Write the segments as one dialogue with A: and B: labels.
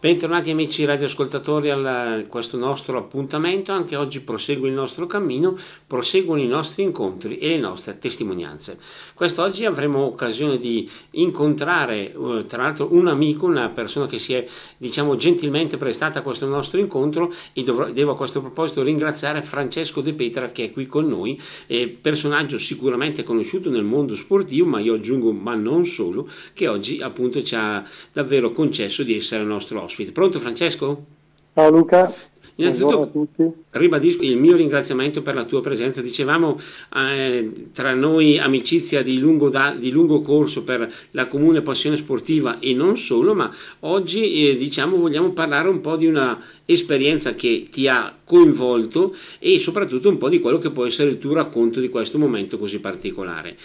A: Bentornati amici radioascoltatori a questo nostro appuntamento, anche oggi prosegue il nostro cammino, proseguono i nostri incontri e le nostre testimonianze. Quest'oggi avremo occasione di incontrare eh, tra l'altro un amico, una persona che si è diciamo gentilmente prestata a questo nostro incontro e dovrò, devo a questo proposito ringraziare Francesco De Petra che è qui con noi, eh, personaggio sicuramente conosciuto nel mondo sportivo, ma io aggiungo ma non solo, che oggi appunto ci ha davvero concesso di essere nostro ospite ospite. Pronto Francesco?
B: Ciao Luca.
A: Innanzitutto ribadisco il mio ringraziamento per la tua presenza. Dicevamo eh, tra noi amicizia di lungo, da, di lungo, corso per la comune passione sportiva e non solo, ma oggi eh, diciamo vogliamo parlare un po' di una esperienza che ti ha coinvolto e soprattutto un po' di quello che può essere il tuo racconto di questo momento così particolare.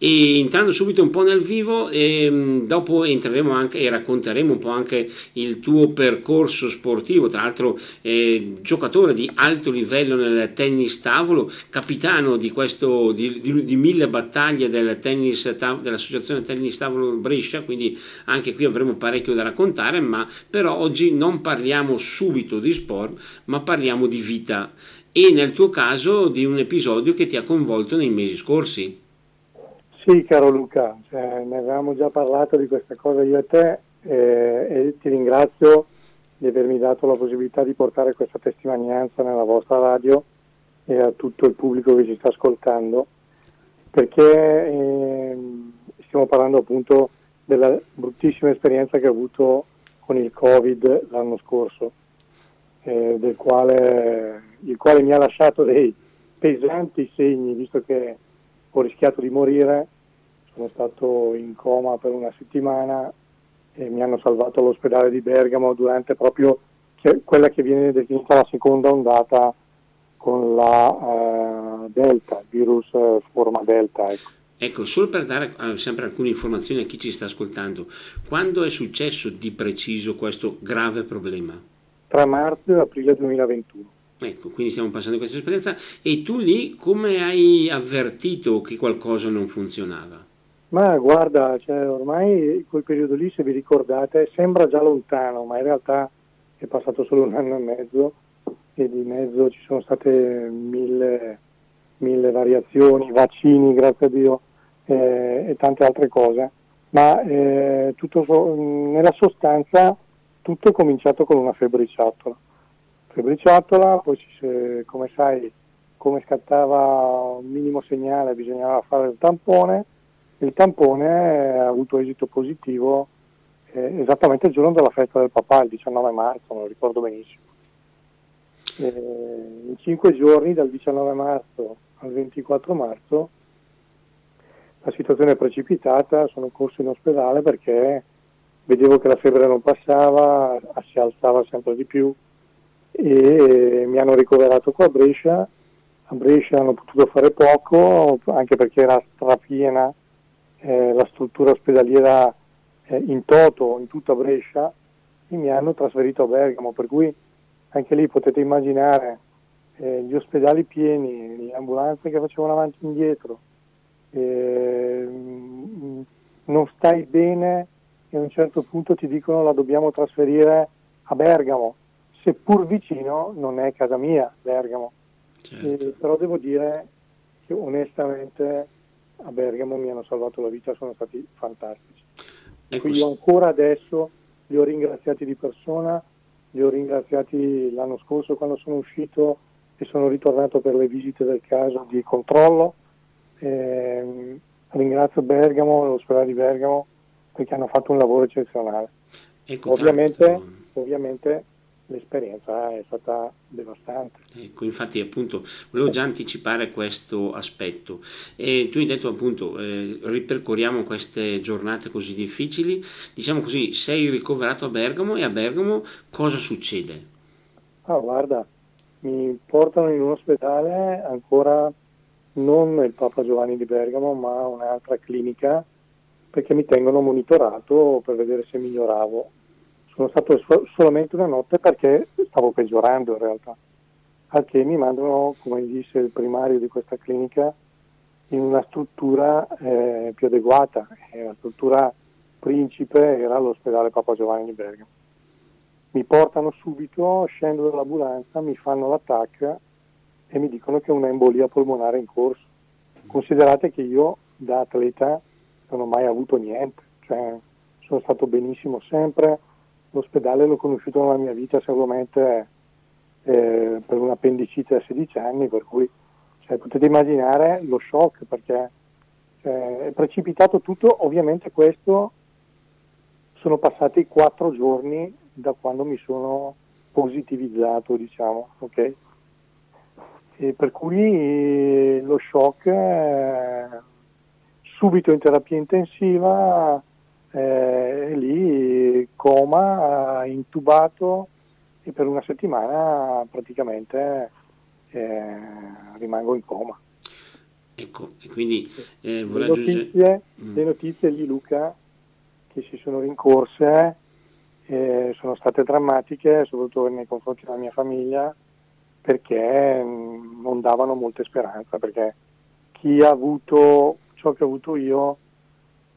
A: E entrando subito un po' nel vivo, ehm, dopo entreremo anche e racconteremo un po' anche il tuo percorso sportivo, tra l'altro eh, giocatore di alto livello nel tennis tavolo, capitano di, questo, di, di, di mille battaglie del tennis, dell'associazione tennis tavolo Brescia, quindi anche qui avremo parecchio da raccontare, ma però oggi non parliamo subito di sport, ma parliamo di vita e nel tuo caso di un episodio che ti ha coinvolto nei mesi scorsi.
B: Sì, caro Luca, cioè, ne avevamo già parlato di questa cosa io e te eh, e ti ringrazio di avermi dato la possibilità di portare questa testimonianza nella vostra radio e a tutto il pubblico che ci sta ascoltando, perché eh, stiamo parlando appunto della bruttissima esperienza che ho avuto con il Covid l'anno scorso, eh, quale, il quale mi ha lasciato dei pesanti segni, visto che ho rischiato di morire sono stato in coma per una settimana e mi hanno salvato all'ospedale di Bergamo durante proprio quella che viene definita la seconda ondata con la uh, Delta, virus uh, forma Delta.
A: Ecco. ecco. solo per dare uh, sempre alcune informazioni a chi ci sta ascoltando, quando è successo di preciso questo grave problema?
B: Tra marzo e aprile 2021.
A: Ecco, quindi stiamo passando questa esperienza e tu lì come hai avvertito che qualcosa non funzionava?
B: Ma guarda, cioè, ormai quel periodo lì, se vi ricordate, sembra già lontano, ma in realtà è passato solo un anno e mezzo e di mezzo ci sono state mille, mille variazioni, vaccini, grazie a Dio, eh, e tante altre cose. Ma eh, tutto, nella sostanza tutto è cominciato con una febbriciatola. Febbriciatola, poi ci, come sai, come scattava un minimo segnale bisognava fare il tampone il tampone ha avuto esito positivo eh, esattamente il giorno della festa del papà, il 19 marzo, me lo ricordo benissimo. Eh, in cinque giorni, dal 19 marzo al 24 marzo, la situazione è precipitata, sono corso in ospedale perché vedevo che la febbre non passava, si alzava sempre di più e mi hanno ricoverato qua a Brescia. A Brescia hanno potuto fare poco, anche perché era strapiena eh, la struttura ospedaliera eh, in toto in tutta Brescia e mi hanno trasferito a Bergamo, per cui anche lì potete immaginare eh, gli ospedali pieni, le ambulanze che facevano avanti e indietro, mm, non stai bene e a un certo punto ti dicono la dobbiamo trasferire a Bergamo, seppur vicino non è casa mia Bergamo, certo. però devo dire che onestamente a Bergamo mi hanno salvato la vita, sono stati fantastici. Ecco. Quindi io ancora adesso li ho ringraziati di persona, li ho ringraziati l'anno scorso quando sono uscito e sono ritornato per le visite del caso di controllo. Eh, ringrazio Bergamo, l'ospedale di Bergamo, perché hanno fatto un lavoro eccezionale. Ecco, ovviamente, ovviamente l'esperienza è stata devastante.
A: Ecco, infatti appunto volevo già anticipare questo aspetto e tu hai detto appunto eh, ripercorriamo queste giornate così difficili, diciamo così sei ricoverato a Bergamo e a Bergamo cosa succede?
B: Ah guarda, mi portano in un ospedale ancora non il Papa Giovanni di Bergamo ma un'altra clinica perché mi tengono monitorato per vedere se miglioravo sono stato so- solamente una notte perché stavo peggiorando in realtà. Al che mi mandano, come disse il primario di questa clinica, in una struttura eh, più adeguata. E la struttura principe era l'ospedale Papa Giovanni di Bergamo. mi portano subito, scendo dall'ambulanza, mi fanno l'attacco e mi dicono che è un'embolia polmonare in corso. Considerate che io da atleta non ho mai avuto niente, cioè sono stato benissimo sempre, l'ospedale l'ho conosciuto nella mia vita seguramente eh, per un'appendicite a 16 anni, per cui cioè, potete immaginare lo shock perché cioè, è precipitato tutto, ovviamente questo sono passati quattro giorni da quando mi sono positivizzato, diciamo, ok? E per cui eh, lo shock, eh, subito in terapia intensiva, eh, lì coma, intubato e per una settimana praticamente eh, rimango in coma.
A: Ecco, e quindi
B: eh, le, notizie, mm. le notizie lì Luca che si sono rincorse eh, sono state drammatiche, soprattutto nei confronti della mia famiglia, perché mm, non davano molta speranza, perché chi ha avuto ciò che ho avuto io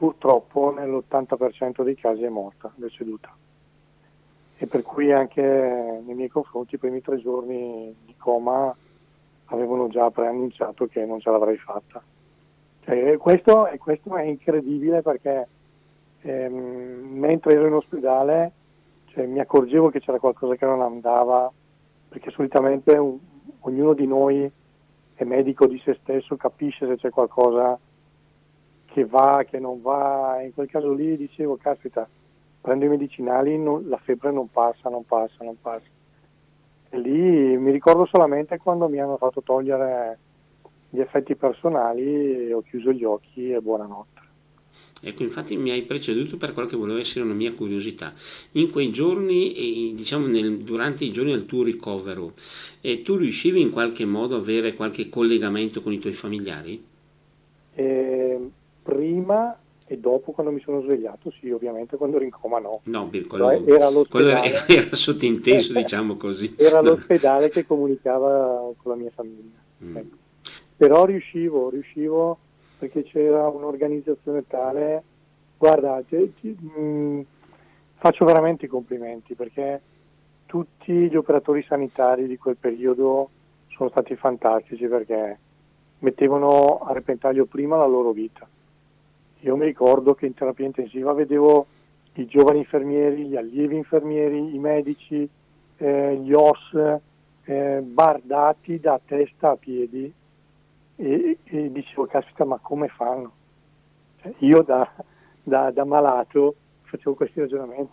B: purtroppo nell'80% dei casi è morta, deceduta. E per cui anche nei miei confronti i primi tre giorni di coma avevano già preannunciato che non ce l'avrei fatta. Cioè, questo, questo, è incredibile perché ehm, mentre ero in ospedale cioè, mi accorgevo che c'era qualcosa che non andava, perché solitamente un, ognuno di noi è medico di se stesso, capisce se c'è qualcosa che va, che non va, in quel caso lì dicevo, caspita, prendo i medicinali, non, la febbre non passa, non passa, non passa. E lì mi ricordo solamente quando mi hanno fatto togliere gli effetti personali, ho chiuso gli occhi e buonanotte.
A: Ecco, infatti mi hai preceduto per quello che voleva essere una mia curiosità. In quei giorni, diciamo nel, durante i giorni del tuo ricovero, eh, tu riuscivi in qualche modo ad avere qualche collegamento con i tuoi familiari?
B: Eh, prima e dopo quando mi sono svegliato, sì, ovviamente quando ero in coma no.
A: No, quello, era, quello era, era, sottinteso, diciamo così.
B: Era l'ospedale che comunicava con la mia famiglia. Mm. Ecco. Però riuscivo, riuscivo perché c'era un'organizzazione tale, guardate, ti, mh, mm, faccio veramente i complimenti perché tutti gli operatori sanitari di quel periodo sono stati fantastici perché mettevano a repentaglio prima la loro vita. Io mi ricordo che in terapia intensiva vedevo i giovani infermieri, gli allievi infermieri, i medici, eh, gli OS eh, bardati da testa a piedi e, e dicevo, caspita, ma come fanno? Cioè, io da, da, da malato facevo questi ragionamenti,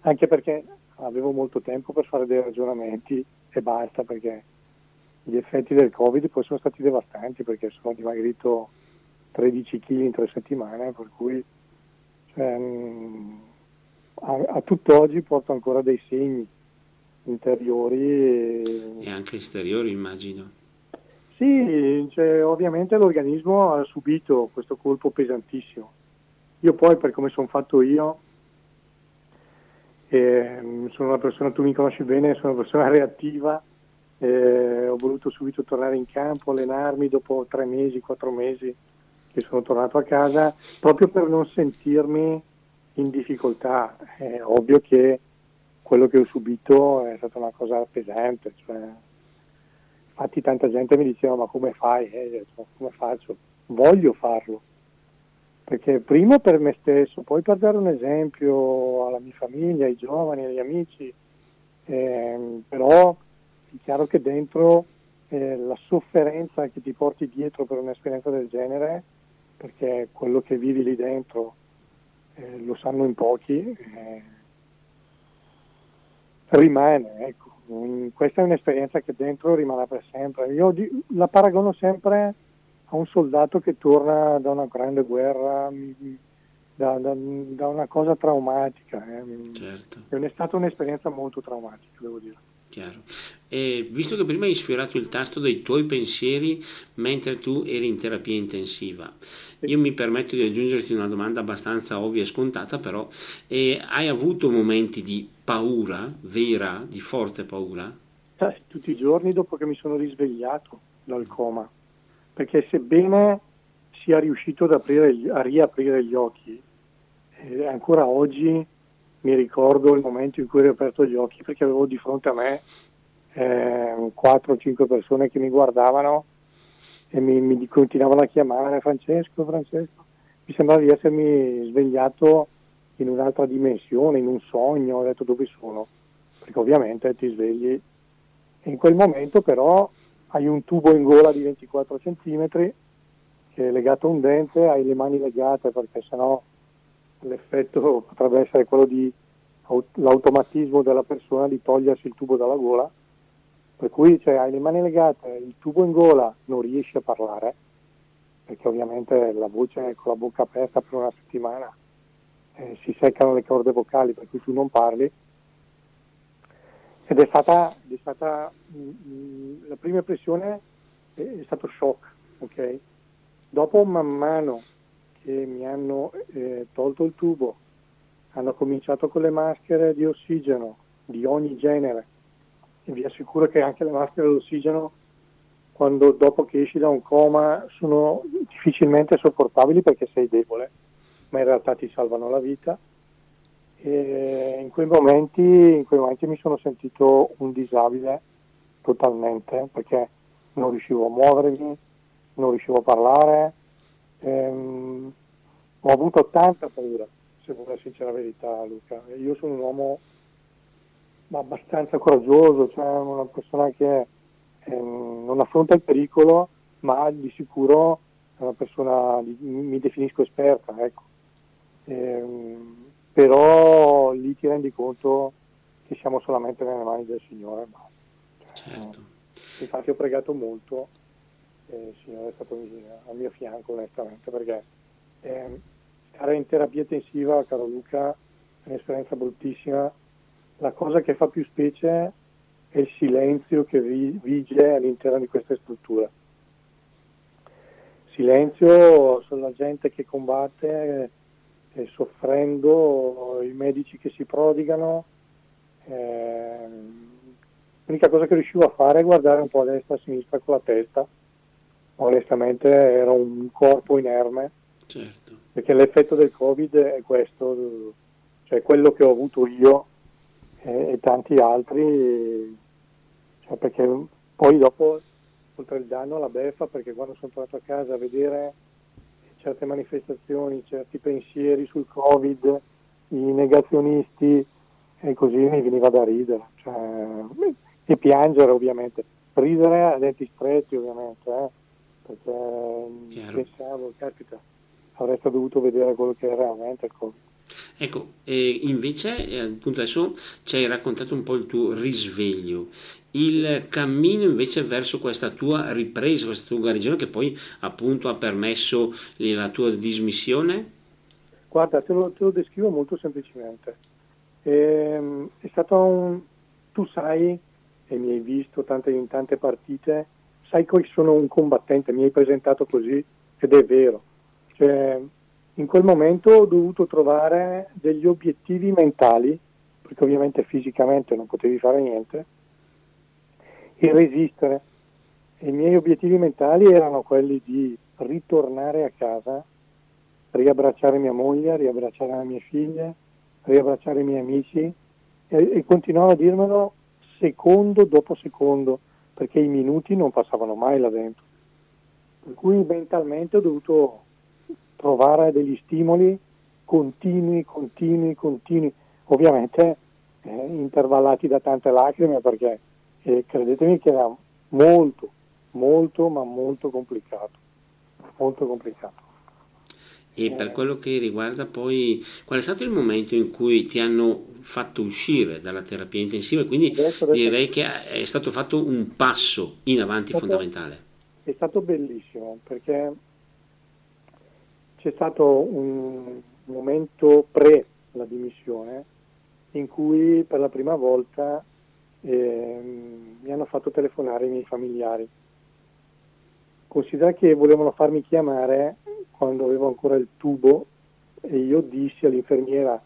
B: anche perché avevo molto tempo per fare dei ragionamenti e basta, perché gli effetti del Covid poi sono stati devastanti, perché sono dimagrito 13 kg in tre settimane, per cui cioè, a, a tutt'oggi porto ancora dei segni interiori.
A: E, e anche esteriori immagino.
B: Sì, cioè, ovviamente l'organismo ha subito questo colpo pesantissimo. Io poi, per come sono fatto io, eh, sono una persona, tu mi conosci bene, sono una persona reattiva, eh, ho voluto subito tornare in campo, allenarmi dopo tre mesi, quattro mesi che sono tornato a casa, proprio per non sentirmi in difficoltà. È ovvio che quello che ho subito è stata una cosa pesante, cioè, Infatti tanta gente mi diceva ma come fai? Eh, come faccio? Voglio farlo. Perché prima per me stesso, poi per dare un esempio alla mia famiglia, ai giovani, agli amici, eh, però è chiaro che dentro eh, la sofferenza che ti porti dietro per un'esperienza del genere, perché quello che vivi lì dentro eh, lo sanno in pochi, eh, rimane, ecco. Mm, questa è un'esperienza che dentro rimarrà per sempre. Io la paragono sempre a un soldato che torna da una grande guerra, mm, da, da, da una cosa traumatica. Eh. Certo. È stata un'esperienza molto traumatica, devo dire.
A: Chiaro. E visto che prima hai sfiorato il tasto dei tuoi pensieri mentre tu eri in terapia intensiva, io mi permetto di aggiungerti una domanda abbastanza ovvia e scontata, però eh, hai avuto momenti di paura vera, di forte paura?
B: Eh, tutti i giorni dopo che mi sono risvegliato dal coma, perché sebbene sia riuscito ad aprire, a riaprire gli occhi, eh, ancora oggi mi ricordo il momento in cui ho riaperto gli occhi perché avevo di fronte a me eh, 4-5 persone che mi guardavano e mi, mi, continuavano a chiamare Francesco, Francesco. Mi sembrava di essermi svegliato in un'altra dimensione, in un sogno, ho detto dove sono, perché ovviamente ti svegli e in quel momento però hai un tubo in gola di 24 cm che è legato a un dente, hai le mani legate perché sennò l'effetto potrebbe essere quello di l'automatismo della persona di togliersi il tubo dalla gola, per cui cioè, hai le mani legate, il tubo in gola, non riesci a parlare, perché ovviamente la voce è con la bocca aperta per una settimana eh, si seccano le corde vocali, per cui tu non parli. Ed è stata, è stata mh, mh, la prima impressione è, è stato shock, ok? Dopo man mano che mi hanno eh, tolto il tubo, hanno cominciato con le maschere di ossigeno di ogni genere. E vi assicuro che anche le maschere d'ossigeno quando dopo che esci da un coma sono difficilmente sopportabili perché sei debole, ma in realtà ti salvano la vita. E in quei momenti, in quei momenti mi sono sentito un disabile totalmente perché non riuscivo a muovermi, non riuscivo a parlare, ehm, ho avuto tanta paura, se vuoi la sincera verità Luca. Io sono un uomo abbastanza coraggioso, cioè una persona che ehm, non affronta il pericolo, ma di sicuro è una persona, mi definisco esperta, ecco. ehm, però lì ti rendi conto che siamo solamente nelle mani del Signore. Cioè, certo. infatti ho pregato molto e il Signore è stato al mio fianco onestamente perché eh, stare in terapia intensiva, caro Luca, è un'esperienza bruttissima. La cosa che fa più specie è il silenzio che vige all'interno di queste strutture. Silenzio sulla gente che combatte, eh, soffrendo, i medici che si prodigano. Eh, l'unica cosa che riuscivo a fare è guardare un po' a destra e a sinistra con la testa. Onestamente era un corpo inerme. Certo. Perché l'effetto del Covid è questo, cioè quello che ho avuto io e, e tanti altri cioè perché poi dopo, oltre il danno, la beffa, perché quando sono tornato a casa a vedere certe manifestazioni, certi pensieri sul Covid, i negazionisti, e così mi veniva da ridere, cioè, e piangere ovviamente, ridere a denti stretti ovviamente, eh, perché Chiaro. pensavo, capita, avreste dovuto vedere quello che è realmente il Covid.
A: Ecco, eh, invece eh, appunto adesso ci hai raccontato un po' il tuo risveglio, il cammino invece verso questa tua ripresa, questa tua guarigione che poi appunto ha permesso la tua dismissione?
B: Guarda, te lo, te lo descrivo molto semplicemente. Ehm, è stato un... Tu sai, e mi hai visto tante, in tante partite, sai che sono un combattente, mi hai presentato così ed è vero. Cioè, in quel momento ho dovuto trovare degli obiettivi mentali, perché ovviamente fisicamente non potevi fare niente, e resistere. I miei obiettivi mentali erano quelli di ritornare a casa, riabbracciare mia moglie, riabbracciare le mie figlie, riabbracciare i miei amici e, e continuavo a dirmelo secondo dopo secondo, perché i minuti non passavano mai là dentro. Per cui mentalmente ho dovuto trovare degli stimoli continui, continui, continui, ovviamente eh, intervallati da tante lacrime perché eh, credetemi che era molto, molto, ma molto complicato, molto complicato.
A: E per quello che riguarda poi, qual è stato il momento in cui ti hanno fatto uscire dalla terapia intensiva? Quindi direi che è stato fatto un passo in avanti è stato, fondamentale.
B: È stato bellissimo perché c'è stato un momento pre la dimissione in cui per la prima volta eh, mi hanno fatto telefonare i miei familiari. Considera che volevano farmi chiamare quando avevo ancora il tubo e io dissi all'infermiera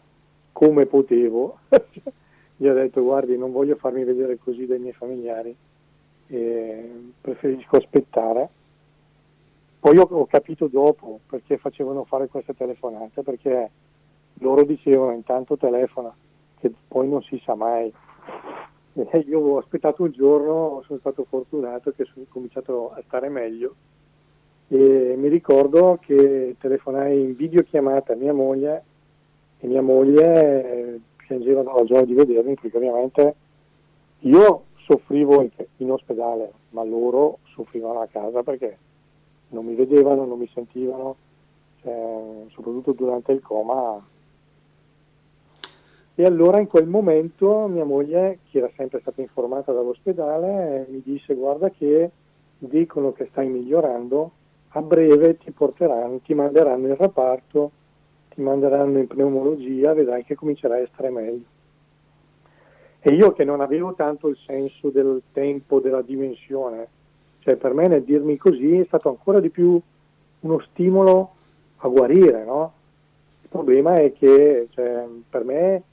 B: come potevo, gli ho detto guardi non voglio farmi vedere così dai miei familiari, eh, preferisco aspettare poi ho, ho, capito dopo perché facevano fare queste telefonate, perché loro dicevano intanto telefona, che poi non si sa mai. E io ho aspettato un giorno, sono stato fortunato che sono cominciato a stare meglio e mi ricordo che telefonai in videochiamata a mia moglie e mia moglie piangeva dalla gioia di vedermi perché ovviamente io soffrivo in, in ospedale, ma loro soffrivano a casa perché non mi vedevano, non mi sentivano, cioè, soprattutto durante il coma. E allora in quel momento mia moglie, che era sempre stata informata dall'ospedale, mi disse guarda che dicono che stai migliorando, a breve ti porteranno, ti manderanno in reparto, ti manderanno in pneumologia, vedrai che comincerai a stare meglio. E io che non avevo tanto il senso del tempo, della dimensione, cioè per me nel dirmi così è stato ancora di più uno stimolo a guarire, no? Il problema è che cioè, per me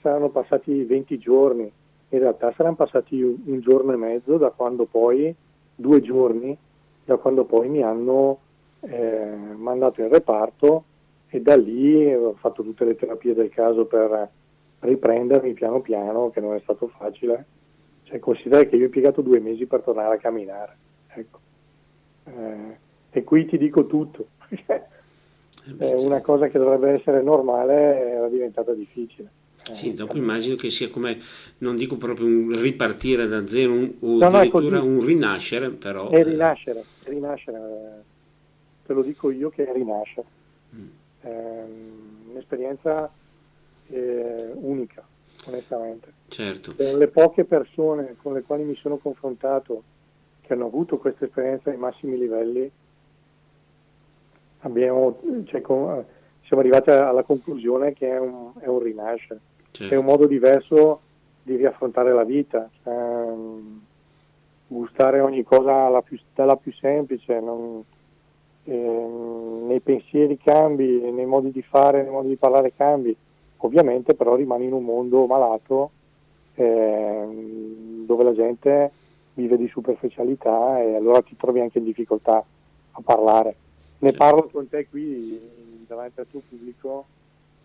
B: saranno passati 20 giorni, in realtà saranno passati un, giorno e mezzo da quando poi, due giorni, da quando poi mi hanno eh, mandato in reparto e da lì ho fatto tutte le terapie del caso per riprendermi piano piano, che non è stato facile. Cioè, considera che io ho impiegato due mesi per tornare a camminare. Ecco. Eh, e qui ti dico tutto. è una cosa che dovrebbe essere normale era diventata difficile.
A: Sì, dopo immagino che sia come, non dico proprio un ripartire da zero un, o no, addirittura no, un rinascere, però...
B: È rinascere, è rinascere, te lo dico io che è rinascere. Mm. È un'esperienza eh, unica, onestamente.
A: Certo.
B: Per le poche persone con le quali mi sono confrontato che hanno avuto questa esperienza ai massimi livelli, abbiamo, cioè, con, siamo arrivati alla conclusione che è un, è un rinascere, certo. è un modo diverso di riaffrontare la vita, cioè, gustare ogni cosa più, dalla più semplice, non, eh, nei pensieri cambi, nei modi di fare, nei modi di parlare cambi, ovviamente però rimani in un mondo malato eh, dove la gente vive di superficialità e allora ti trovi anche in difficoltà a parlare. Ne parlo con te qui davanti al tuo pubblico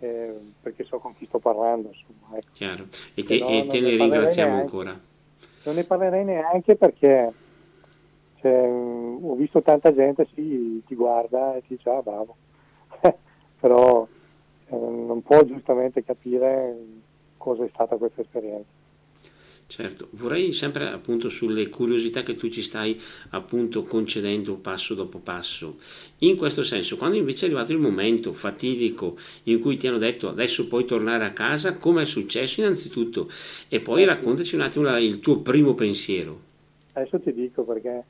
B: eh, perché so con chi sto parlando. Insomma, ecco.
A: Chiaro, e te, e te ne, ne ringraziamo neanche. ancora.
B: Non ne parlerei neanche perché cioè, ho visto tanta gente, sì, ti guarda e ti dice ah bravo, però eh, non può giustamente capire cosa è stata questa esperienza.
A: Certo, vorrei sempre appunto sulle curiosità che tu ci stai appunto concedendo passo dopo passo. In questo senso, quando invece è arrivato il momento fatidico in cui ti hanno detto adesso puoi tornare a casa, come è successo innanzitutto? E poi raccontaci un attimo il tuo primo pensiero.
B: Adesso ti dico perché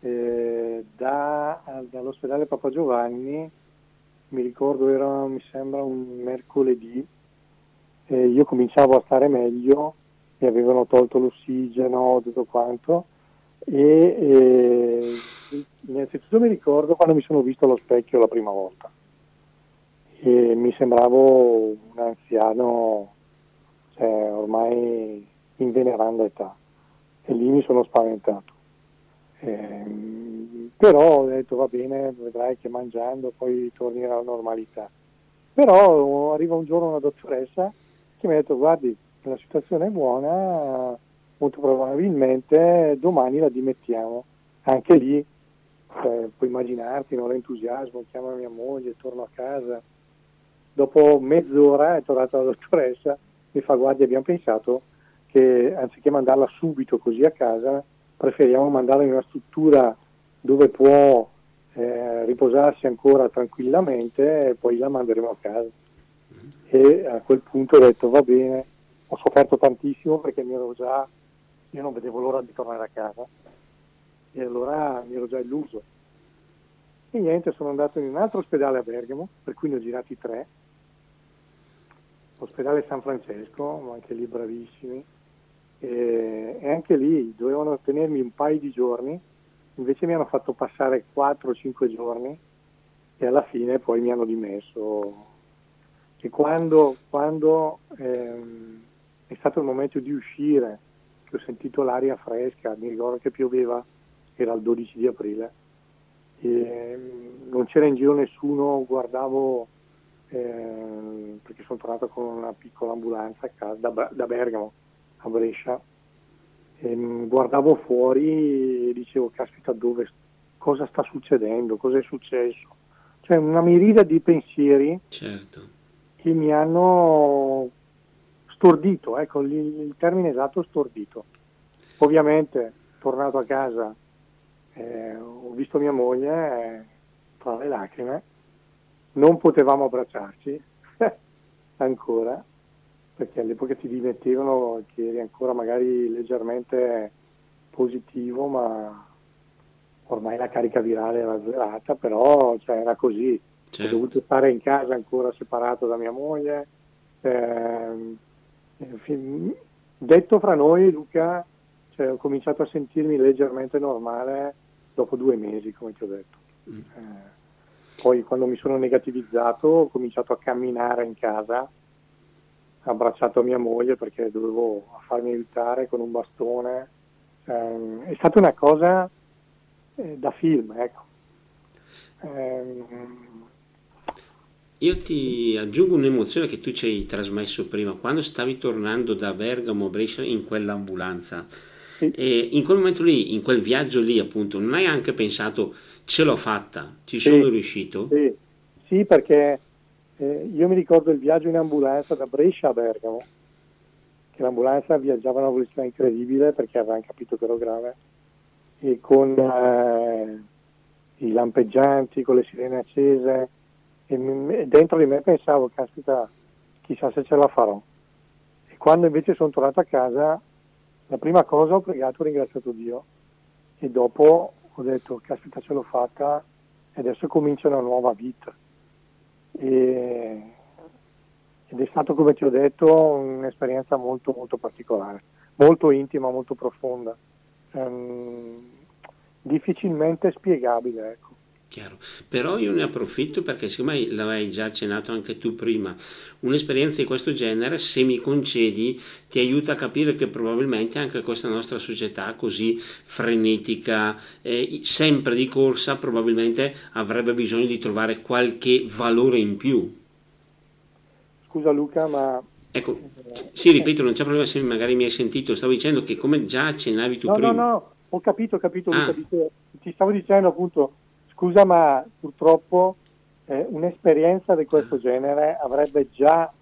B: eh, da, dall'ospedale Papa Giovanni, mi ricordo era mi sembra un mercoledì, eh, io cominciavo a stare meglio mi avevano tolto l'ossigeno, tutto quanto. E, e innanzitutto mi ricordo quando mi sono visto allo specchio la prima volta e mi sembravo un anziano cioè, ormai in veneranda età e lì mi sono spaventato. Eh, però ho detto va bene, vedrai che mangiando poi torni alla normalità. Però arriva un giorno una dottoressa che mi ha detto guardi la situazione è buona, molto probabilmente domani la dimettiamo. Anche lì cioè, puoi immaginarti no, l'entusiasmo, chiama mia moglie, torno a casa. Dopo mezz'ora è tornata la dottoressa, mi fa guardia, abbiamo pensato che anziché mandarla subito così a casa, preferiamo mandarla in una struttura dove può eh, riposarsi ancora tranquillamente e poi la manderemo a casa. E a quel punto ho detto va bene, ho sofferto tantissimo perché mi ero già, io non vedevo l'ora di tornare a casa e allora mi ero già illuso. E niente, sono andato in un altro ospedale a Bergamo, per cui ne ho girati tre, l'ospedale San Francesco, anche lì bravissimi, e, e anche lì dovevano tenermi un paio di giorni, invece mi hanno fatto passare 4-5 giorni e alla fine poi mi hanno dimesso. E quando, quando ehm, è stato il momento di uscire, che ho sentito l'aria fresca, mi ricordo che pioveva, era il 12 di aprile, e mm, non c'era in giro nessuno, guardavo eh, perché sono tornato con una piccola ambulanza a casa, da, da Bergamo a Brescia e guardavo fuori e dicevo caspita dove, cosa sta succedendo, cosa è successo. Cioè una mirida di pensieri
A: certo.
B: che mi hanno stordito, ecco il, il termine esatto stordito. Ovviamente tornato a casa eh, ho visto mia moglie eh, tra le lacrime, non potevamo abbracciarci ancora perché all'epoca ti dimettevano che eri ancora magari leggermente positivo, ma ormai la carica virale era zerata, però cioè, era così. Certo. Ho dovuto stare in casa ancora separato da mia moglie. Eh, detto fra noi, Luca, cioè, ho cominciato a sentirmi leggermente normale dopo due mesi, come ti ho detto. Mm. Eh, poi quando mi sono negativizzato ho cominciato a camminare in casa abbracciato mia moglie perché dovevo farmi aiutare con un bastone. Eh, è stata una cosa eh, da film, ecco. Eh,
A: io ti aggiungo un'emozione che tu ci hai trasmesso prima, quando stavi tornando da Bergamo a Brescia in quell'ambulanza. Sì. E in quel momento lì, in quel viaggio lì, appunto, non hai anche pensato ce l'ho fatta, ci sì. sono riuscito?
B: Sì, sì perché eh, io mi ricordo il viaggio in ambulanza da Brescia a Bergamo, che l'ambulanza viaggiava a una velocità incredibile perché avevano capito che ero grave, e con eh, i lampeggianti, con le sirene accese, e, e dentro di me pensavo, caspita, chissà se ce la farò. E quando invece sono tornato a casa, la prima cosa ho pregato, ho ringraziato Dio, e dopo ho detto, caspita, ce l'ho fatta, e adesso comincia una nuova vita e, ed è stato, come ti ho detto, un'esperienza molto molto particolare, molto intima, molto profonda, um, difficilmente spiegabile. Ecco.
A: Chiaro. Però io ne approfitto perché siccome l'avevi già accennato anche tu prima, un'esperienza di questo genere, se mi concedi, ti aiuta a capire che probabilmente anche questa nostra società così frenetica, eh, sempre di corsa, probabilmente avrebbe bisogno di trovare qualche valore in più.
B: Scusa Luca, ma...
A: Ecco, sì, ripeto, non c'è problema se magari mi hai sentito, stavo dicendo che come già accennavi tu
B: no,
A: prima...
B: No, no, ho capito, ho capito, ah. Luca, ti stavo dicendo appunto Scusa, ma purtroppo eh, un'esperienza di questo genere avrebbe già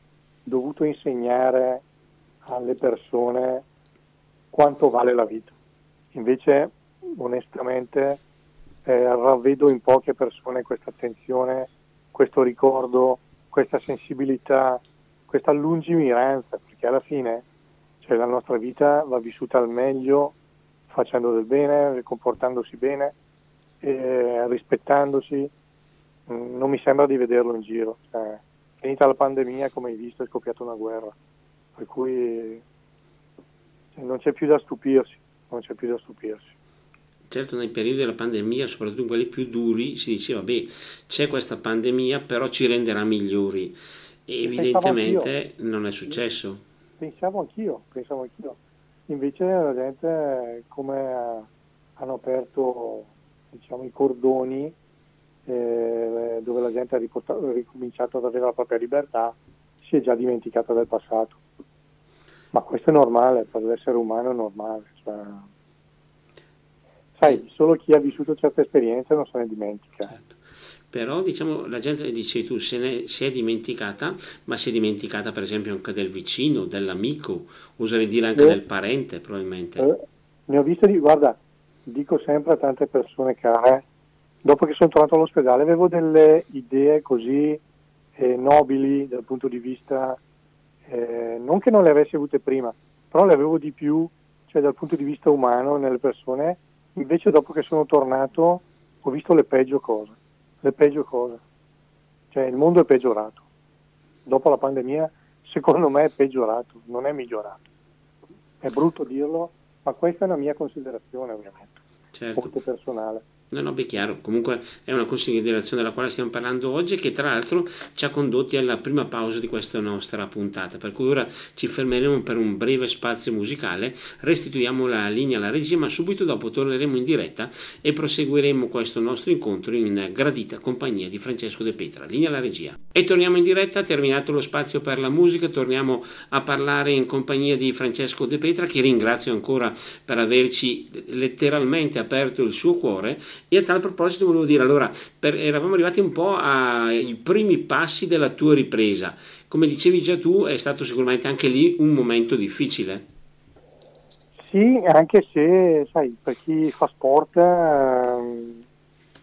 B: dovuto insegnare alle persone quanto vale la vita. Invece, onestamente, eh, ravvedo in poche persone questa attenzione, questo ricordo, questa sensibilità, questa lungimiranza, perché alla fine cioè, la nostra vita va vissuta al meglio, facendo del bene, comportandosi bene eh, rispettandosi, mm, non mi sembra di vederlo in giro. Cioè, finita la pandemia, come hai visto, è scoppiata una guerra, per cui cioè, non c'è più da stupirsi, non c'è più da stupirsi.
A: Certo, nei periodi della pandemia, soprattutto in quelli più duri, si diceva, beh, c'è questa pandemia, però ci renderà migliori. E evidentemente non è successo.
B: Pensavo anch'io, pensavo anch'io. Invece la gente, come hanno aperto diciamo, i cordoni eh, dove la gente ha, ricominciato ad avere la propria libertà, si è già dimenticata del passato. Ma questo è normale, per l'essere umano è normale. Cioè, sai, solo chi ha vissuto certe esperienze non se ne dimentica.
A: Certo. Però diciamo, la gente dice tu se ne, si è dimenticata, ma si è dimenticata per esempio anche del vicino, dell'amico, oserei dire anche eh, del parente probabilmente.
B: Eh, ne ho viste di, guarda, dico sempre a tante persone care, dopo che sono tornato all'ospedale avevo delle idee così eh, nobili dal punto di vista, eh, non che non le avessi avute prima, però le avevo di più, cioè dal punto di vista umano nelle persone, invece dopo che sono tornato ho visto le peggio cose, le peggio cose, cioè il mondo è peggiorato, dopo la pandemia secondo me è peggiorato, non è migliorato, è brutto dirlo, ma questa è una mia considerazione ovviamente, certo. molto personale.
A: No, no, beh, chiaro, comunque è una considerazione della quale stiamo parlando oggi che tra l'altro ci ha condotti alla prima pausa di questa nostra puntata, per cui ora ci fermeremo per un breve spazio musicale, restituiamo la linea alla regia, ma subito dopo torneremo in diretta e proseguiremo questo nostro incontro in gradita compagnia di Francesco De Petra. Linea alla regia. E torniamo in diretta, terminato lo spazio per la musica, torniamo a parlare in compagnia di Francesco De Petra, che ringrazio ancora per averci letteralmente aperto il suo cuore e a tal proposito volevo dire, allora, per, eravamo arrivati un po' ai primi passi della tua ripresa. Come dicevi già tu, è stato sicuramente anche lì un momento difficile.
B: Sì, anche se, sai, per chi fa sport, eh,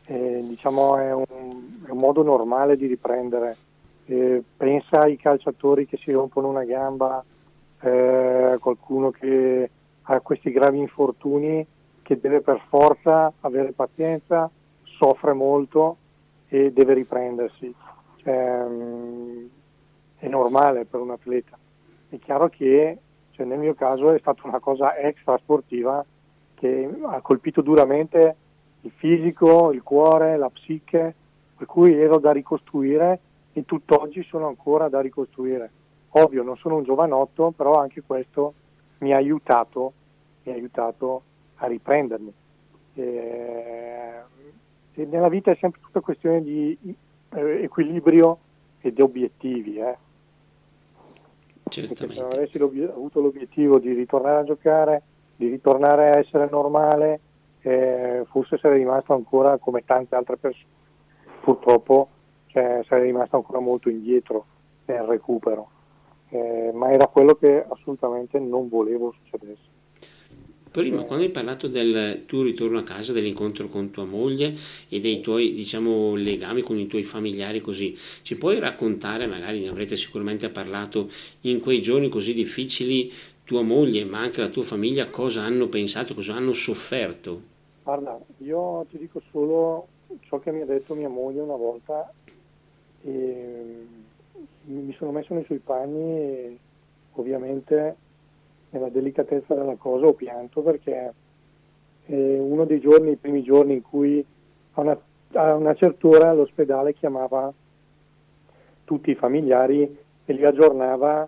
B: eh, diciamo, è un, è un, modo normale di riprendere. Eh, pensa ai calciatori che si rompono una gamba, eh, qualcuno che ha questi gravi infortuni che deve per forza avere pazienza, soffre molto e deve riprendersi. Cioè, è normale per un atleta. È chiaro che cioè, nel mio caso è stata una cosa extra sportiva che ha colpito duramente il fisico, il cuore, la psiche, per cui ero da ricostruire e tutt'oggi sono ancora da ricostruire. Ovvio, non sono un giovanotto, però anche questo mi ha aiutato, mi ha aiutato a riprendermi. E, e nella vita è sempre tutta questione di eh, equilibrio e di obiettivi. Eh. se non avessi avuto l'obiettivo di ritornare a giocare, di ritornare a essere normale, eh, forse sarei rimasto ancora come tante altre persone. Purtroppo cioè, sarei rimasto ancora molto indietro nel recupero. Eh, ma era quello che assolutamente non volevo succedesse.
A: Prima, quando hai parlato del tuo ritorno a casa, dell'incontro con tua moglie e dei tuoi, diciamo, legami con i tuoi familiari così, ci puoi raccontare, magari ne avrete sicuramente parlato, in quei giorni così difficili, tua moglie, ma anche la tua famiglia, cosa hanno pensato, cosa hanno sofferto?
B: Guarda, io ti dico solo ciò che mi ha detto mia moglie una volta e mi sono messo nei suoi panni e ovviamente nella delicatezza della cosa ho pianto perché è uno dei giorni, i primi giorni in cui a una, a una certa l'ospedale chiamava tutti i familiari e li aggiornava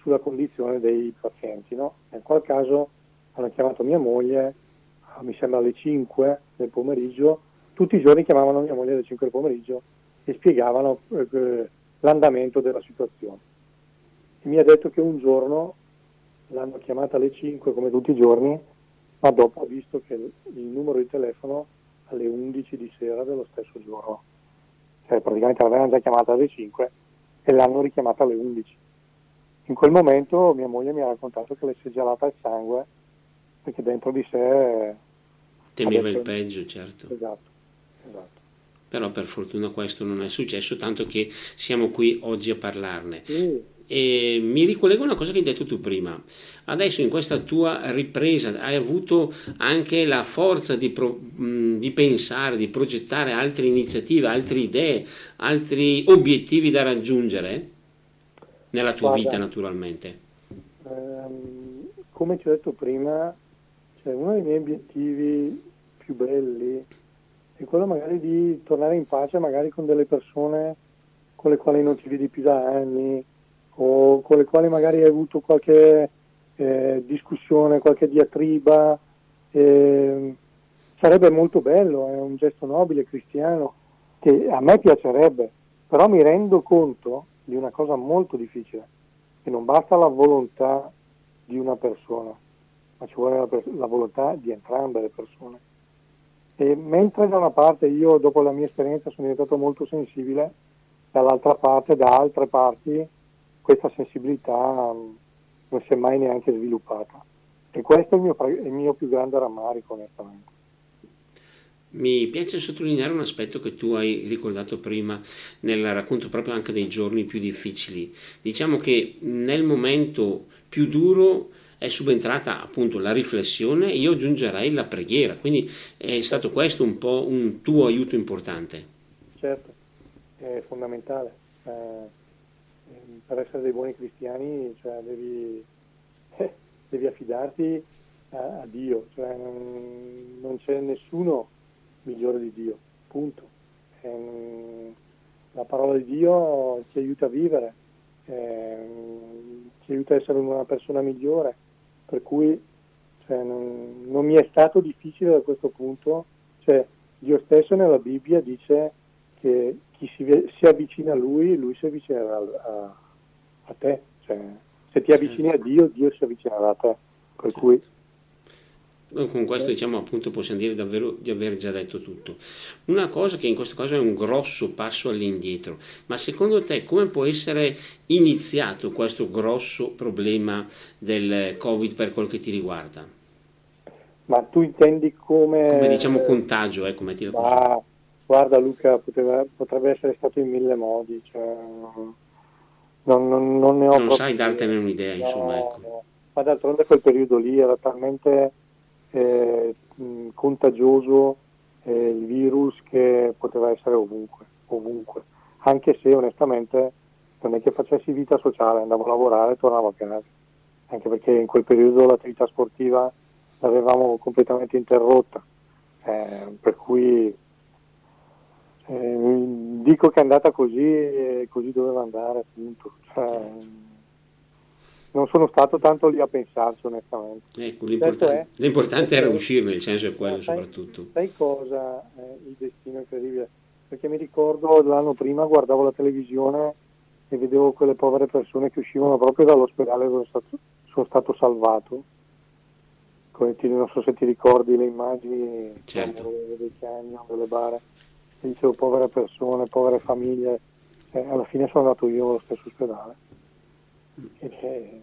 B: sulla condizione dei pazienti. No? Nel qual caso hanno chiamato mia moglie, mi sembra alle 5 del pomeriggio, tutti i giorni chiamavano mia moglie alle 5 del pomeriggio e spiegavano eh, l'andamento della situazione. E mi ha detto che un giorno l'hanno chiamata alle 5 come tutti i giorni, ma dopo ha visto che il numero di telefono alle 11 di sera dello stesso giorno. Cioè praticamente l'avevano già chiamata alle 5 e l'hanno richiamata alle 11. In quel momento mia moglie mi ha raccontato che le si è gelata il sangue perché dentro di sé...
A: Temeva il peggio, certo.
B: Esatto, esatto.
A: Però per fortuna questo non è successo, tanto che siamo qui oggi a parlarne.
B: Sì
A: e mi ricollego a una cosa che hai detto tu prima. Adesso in questa tua ripresa hai avuto anche la forza di, pro, di pensare, di progettare altre iniziative, altre idee, altri obiettivi da raggiungere nella tua Guarda, vita naturalmente.
B: Ehm, come ti ho detto prima, cioè uno dei miei obiettivi più belli è quello magari di tornare in pace magari con delle persone con le quali non ti vedi più da anni, o con le quali magari hai avuto qualche eh, discussione, qualche diatriba. Eh, sarebbe molto bello, è un gesto nobile, cristiano, che a me piacerebbe, però mi rendo conto di una cosa molto difficile, che non basta la volontà di una persona, ma ci vuole la, la volontà di entrambe le persone. E mentre da una parte io dopo la mia esperienza sono diventato molto sensibile, dall'altra parte, da altre parti, questa sensibilità mm, non si è mai neanche sviluppata. E questo è il mio, il mio più grande rammarico, onestamente.
A: Mi piace sottolineare un aspetto che tu hai ricordato prima nel racconto proprio anche dei giorni più difficili. Diciamo che nel momento più duro è subentrata appunto la riflessione e io aggiungerei la preghiera, quindi è stato questo un po' un tuo aiuto importante.
B: Certo, è fondamentale. Eh per essere dei buoni cristiani cioè, devi, eh, devi, affidarti a, a Dio, cioè, non, non, c'è nessuno migliore di Dio, punto. Eh, la parola di Dio ci aiuta a vivere, eh, ci aiuta a essere una persona migliore, per cui cioè, non, non, mi è stato difficile da questo punto, cioè, Dio stesso nella Bibbia dice che chi si, si avvicina a Lui, Lui si avvicinerà a, a, te, cioè, se ti avvicini a Dio, Dio si avvicinerà a te, per cui
A: con questo diciamo appunto possiamo dire davvero di aver già detto tutto. Una cosa che in questo caso è un grosso passo all'indietro, ma secondo te come può essere iniziato questo grosso problema del Covid per quel che ti riguarda?
B: Ma tu intendi come...
A: Come diciamo contagio, ecco, mettila così.
B: Ma, guarda Luca, poteva, potrebbe essere stato in mille modi, cioè, non, non, non, ne ho...
A: Non sai dartene un'idea, no, insomma, ecco.
B: Ma d'altronde quel periodo lì era talmente eh, contagioso eh, il virus che poteva essere ovunque, ovunque, anche se onestamente non è che facessi vita sociale, andavo a lavorare e tornavo a casa, anche perché in quel periodo l'attività sportiva l'avevamo completamente interrotta, eh, per cui eh, dico che è andata così e così doveva andare appunto. Cioè, non sono stato tanto lì a pensarci onestamente.
A: Ecco, l'importante, certo è, l'importante era uscirne, il senso è quello sai, soprattutto.
B: Sai cosa? Eh, il destino incredibile. Perché mi ricordo l'anno prima guardavo la televisione e vedevo quelle povere persone che uscivano proprio dall'ospedale dove sono stato, sono stato salvato. Come ti, non so se ti ricordi le immagini
A: certo.
B: dei camion, delle bare. E dicevo povere persone, povere famiglie. Eh, alla fine sono andato io allo stesso ospedale ed è,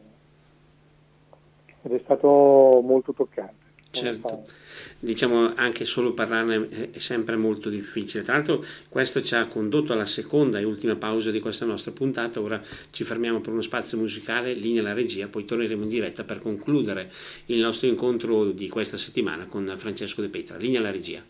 B: ed è stato molto toccante.
A: Certo, diciamo anche solo parlarne è sempre molto difficile. Tra l'altro questo ci ha condotto alla seconda e ultima pausa di questa nostra puntata, ora ci fermiamo per uno spazio musicale, linea la regia, poi torneremo in diretta per concludere il nostro incontro di questa settimana con Francesco De Petra. Linea la regia.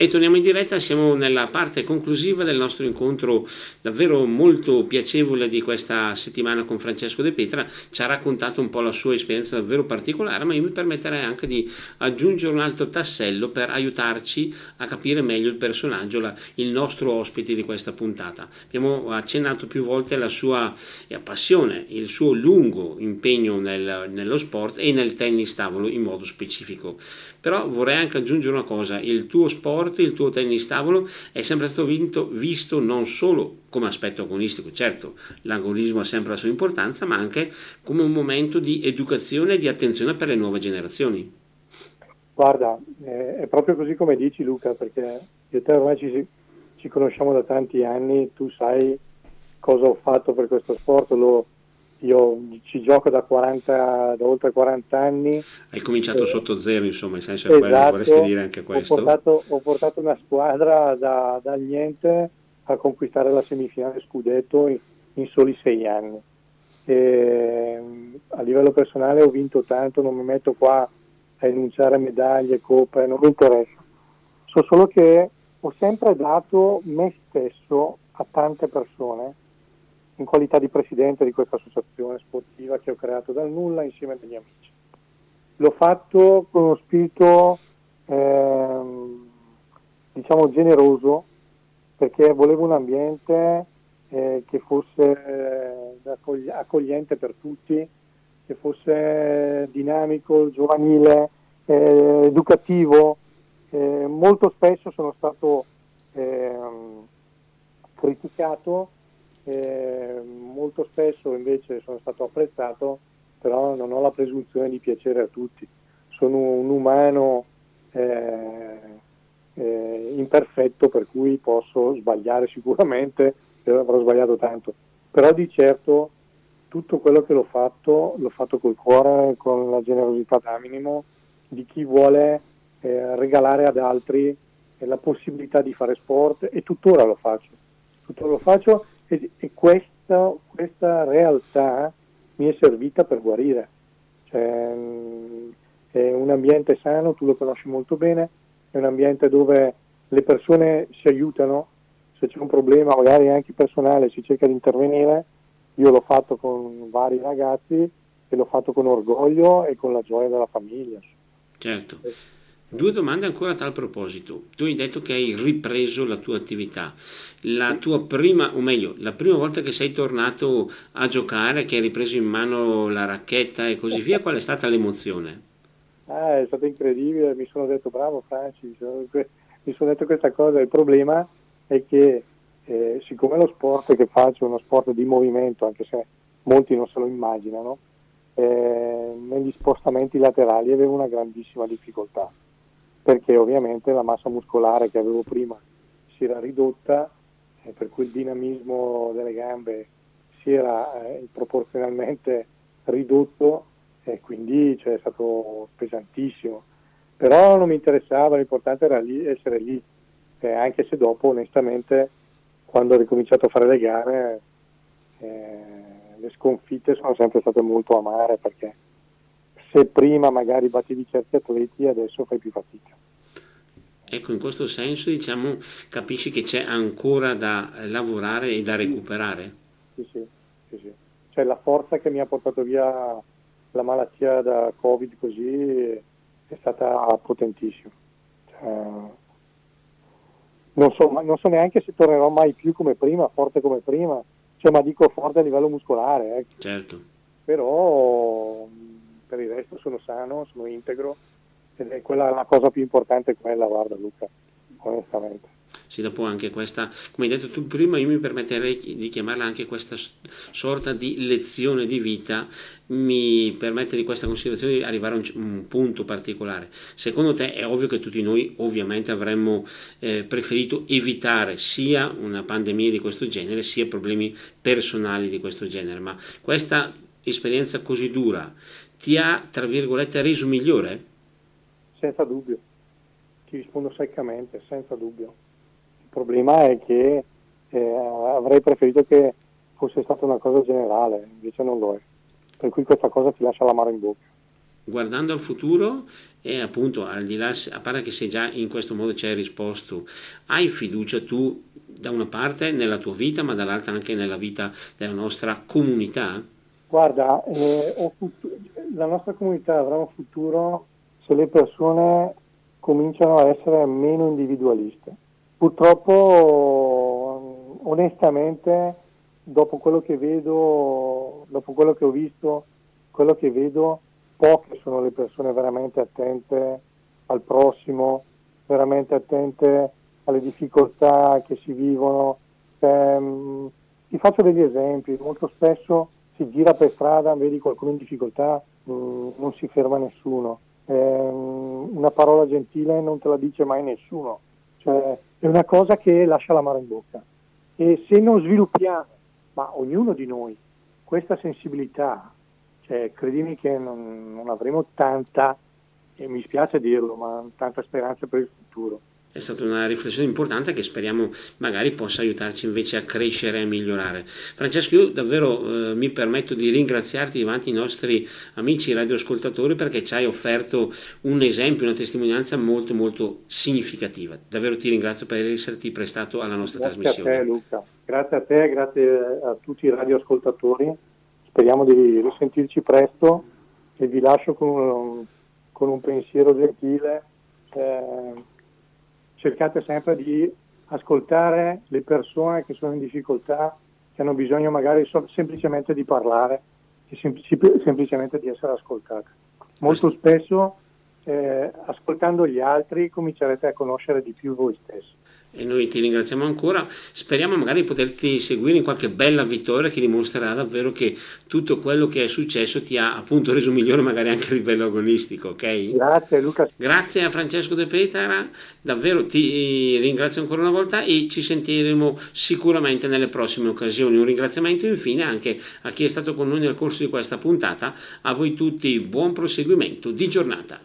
A: E torniamo in diretta, siamo nella parte conclusiva del nostro incontro davvero molto piacevole di questa settimana con Francesco De Petra, ci ha raccontato un po' la sua esperienza davvero particolare, ma io mi permetterei anche di aggiungere un altro tassello per aiutarci a capire meglio il personaggio, la, il nostro ospite di questa puntata. Abbiamo accennato più volte la sua eh, passione, il suo lungo impegno nel, nello sport e nel tennis tavolo in modo specifico. Però vorrei anche aggiungere una cosa, il tuo sport, il tuo tennis tavolo è sempre stato vinto, visto non solo come aspetto agonistico, certo l'agonismo ha sempre la sua importanza, ma anche come un momento di educazione e di attenzione per le nuove generazioni.
B: Guarda, è proprio così come dici Luca, perché io e te ormai ci, ci conosciamo da tanti anni, tu sai cosa ho fatto per questo sport, lo, io ci gioco da, 40, da oltre 40 anni.
A: Hai cominciato eh, sotto zero, insomma, in senso esatto, quello, vorresti dire anche questo?
B: Ho portato, ho portato una squadra da, dal niente a conquistare la semifinale scudetto in, in soli sei anni. E, a livello personale ho vinto tanto, non mi metto qua a enunciare medaglie, coppe, non mi interessa. So solo che ho sempre dato me stesso a tante persone in qualità di presidente di questa associazione sportiva che ho creato dal nulla insieme agli amici. L'ho fatto con uno spirito ehm, diciamo generoso perché volevo un ambiente eh, che fosse eh, accogliente per tutti, che fosse dinamico, giovanile, eh, educativo. Eh, molto spesso sono stato ehm, criticato eh, molto spesso invece sono stato apprezzato, però non ho la presunzione di piacere a tutti. Sono un umano eh, eh, imperfetto per cui posso sbagliare sicuramente, avrò sbagliato tanto, però di certo tutto quello che l'ho fatto l'ho fatto col cuore, con la generosità da minimo di chi vuole eh, regalare ad altri la possibilità di fare sport e tuttora lo faccio. Tuttora lo faccio e, e questa, questa, realtà mi è servita per guarire. Cioè, è un ambiente sano, tu lo conosci molto bene, è un ambiente dove le persone si aiutano, se c'è un problema magari anche personale si cerca di intervenire, io l'ho fatto con vari ragazzi e l'ho fatto con orgoglio e con la gioia della famiglia.
A: Certo. Due domande ancora a tal proposito. Tu hai detto che hai ripreso la tua attività. La tua prima, o meglio, la prima volta che sei tornato a giocare, che hai ripreso in mano la racchetta e così via, qual è stata l'emozione?
B: Ah, è stato incredibile, mi sono detto bravo Franci, mi sono detto questa cosa. Il problema è che eh, siccome lo sport che faccio è uno sport di movimento, anche se molti non se lo immaginano, eh, negli spostamenti laterali avevo una grandissima difficoltà perché ovviamente la massa muscolare che avevo prima si era ridotta e per cui il dinamismo delle gambe si era eh, proporzionalmente ridotto e quindi cioè, è stato pesantissimo. Però non mi interessava, l'importante era lì, essere lì, eh, anche se dopo onestamente quando ho ricominciato a fare le gare eh, le sconfitte sono sempre state molto amare perché se prima magari battevi certi atleti adesso fai più fatica.
A: Ecco, in questo senso diciamo, capisci che c'è ancora da lavorare e da recuperare?
B: Sì, sì, sì, sì. Cioè la forza che mi ha portato via la malattia da Covid così è stata potentissima. Cioè, non, so, non so neanche se tornerò mai più come prima, forte come prima, cioè, ma dico forte a livello muscolare. Ecco.
A: Certo.
B: Però per il resto sono sano, sono integro ed quella la cosa più importante quella, guarda Luca, onestamente.
A: Sì, dopo anche questa, come hai detto tu prima, io mi permetterei di chiamarla anche questa sorta di lezione di vita, mi permette di questa considerazione di arrivare a un, un punto particolare. Secondo te è ovvio che tutti noi ovviamente avremmo eh, preferito evitare sia una pandemia di questo genere, sia problemi personali di questo genere, ma questa esperienza così dura ti ha, tra virgolette, reso migliore?
B: Senza dubbio, ti rispondo seccamente, senza dubbio. Il problema è che eh, avrei preferito che fosse stata una cosa generale, invece non lo è. Per cui questa cosa ti lascia l'amaro in bocca.
A: Guardando al futuro, e appunto al di là, a parte che se già in questo modo ci hai risposto, hai fiducia tu da una parte nella tua vita, ma dall'altra anche nella vita della nostra comunità?
B: Guarda, eh, la nostra comunità avrà un futuro se le persone cominciano a essere meno individualiste. Purtroppo, onestamente, dopo quello che vedo, dopo quello che ho visto, quello che vedo, poche sono le persone veramente attente al prossimo, veramente attente alle difficoltà che si vivono. Eh, ti faccio degli esempi, molto spesso si gira per strada, vedi qualcuno in difficoltà, mh, mm, non si ferma nessuno eh, una parola gentile non te la dice mai nessuno, cioè, è una cosa che lascia l'amaro in bocca. E se non sviluppiamo, ma ognuno di noi, questa sensibilità, cioè, credimi che non, non avremo tanta, e mi spiace dirlo, ma tanta speranza per il futuro
A: è stata una riflessione importante che speriamo magari possa aiutarci invece a crescere e a migliorare. Francesco, io davvero eh, mi permetto di ringraziarti davanti ai nostri amici radioascoltatori perché ci hai offerto un esempio, una testimonianza molto molto significativa. Davvero ti ringrazio per esserti prestato alla nostra
B: grazie
A: trasmissione.
B: Grazie a te Luca, grazie a te, grazie a tutti i radioascoltatori. Speriamo di risentirci presto e vi lascio con un, con un pensiero gentile. Eh, cercate sempre di ascoltare le persone che sono in difficoltà, che hanno bisogno magari semplicemente di parlare e semplicemente di essere ascoltate. Molto spesso eh, ascoltando gli altri comincerete a conoscere di più voi stessi
A: e noi ti ringraziamo ancora. Speriamo magari di poterti seguire in qualche bella vittoria che dimostrerà davvero che tutto quello che è successo ti ha appunto reso migliore magari anche a livello agonistico, ok?
B: Grazie Luca.
A: Grazie a Francesco De Petara, davvero ti ringrazio ancora una volta e ci sentiremo sicuramente nelle prossime occasioni. Un ringraziamento infine anche a chi è stato con noi nel corso di questa puntata. A voi tutti buon proseguimento di giornata.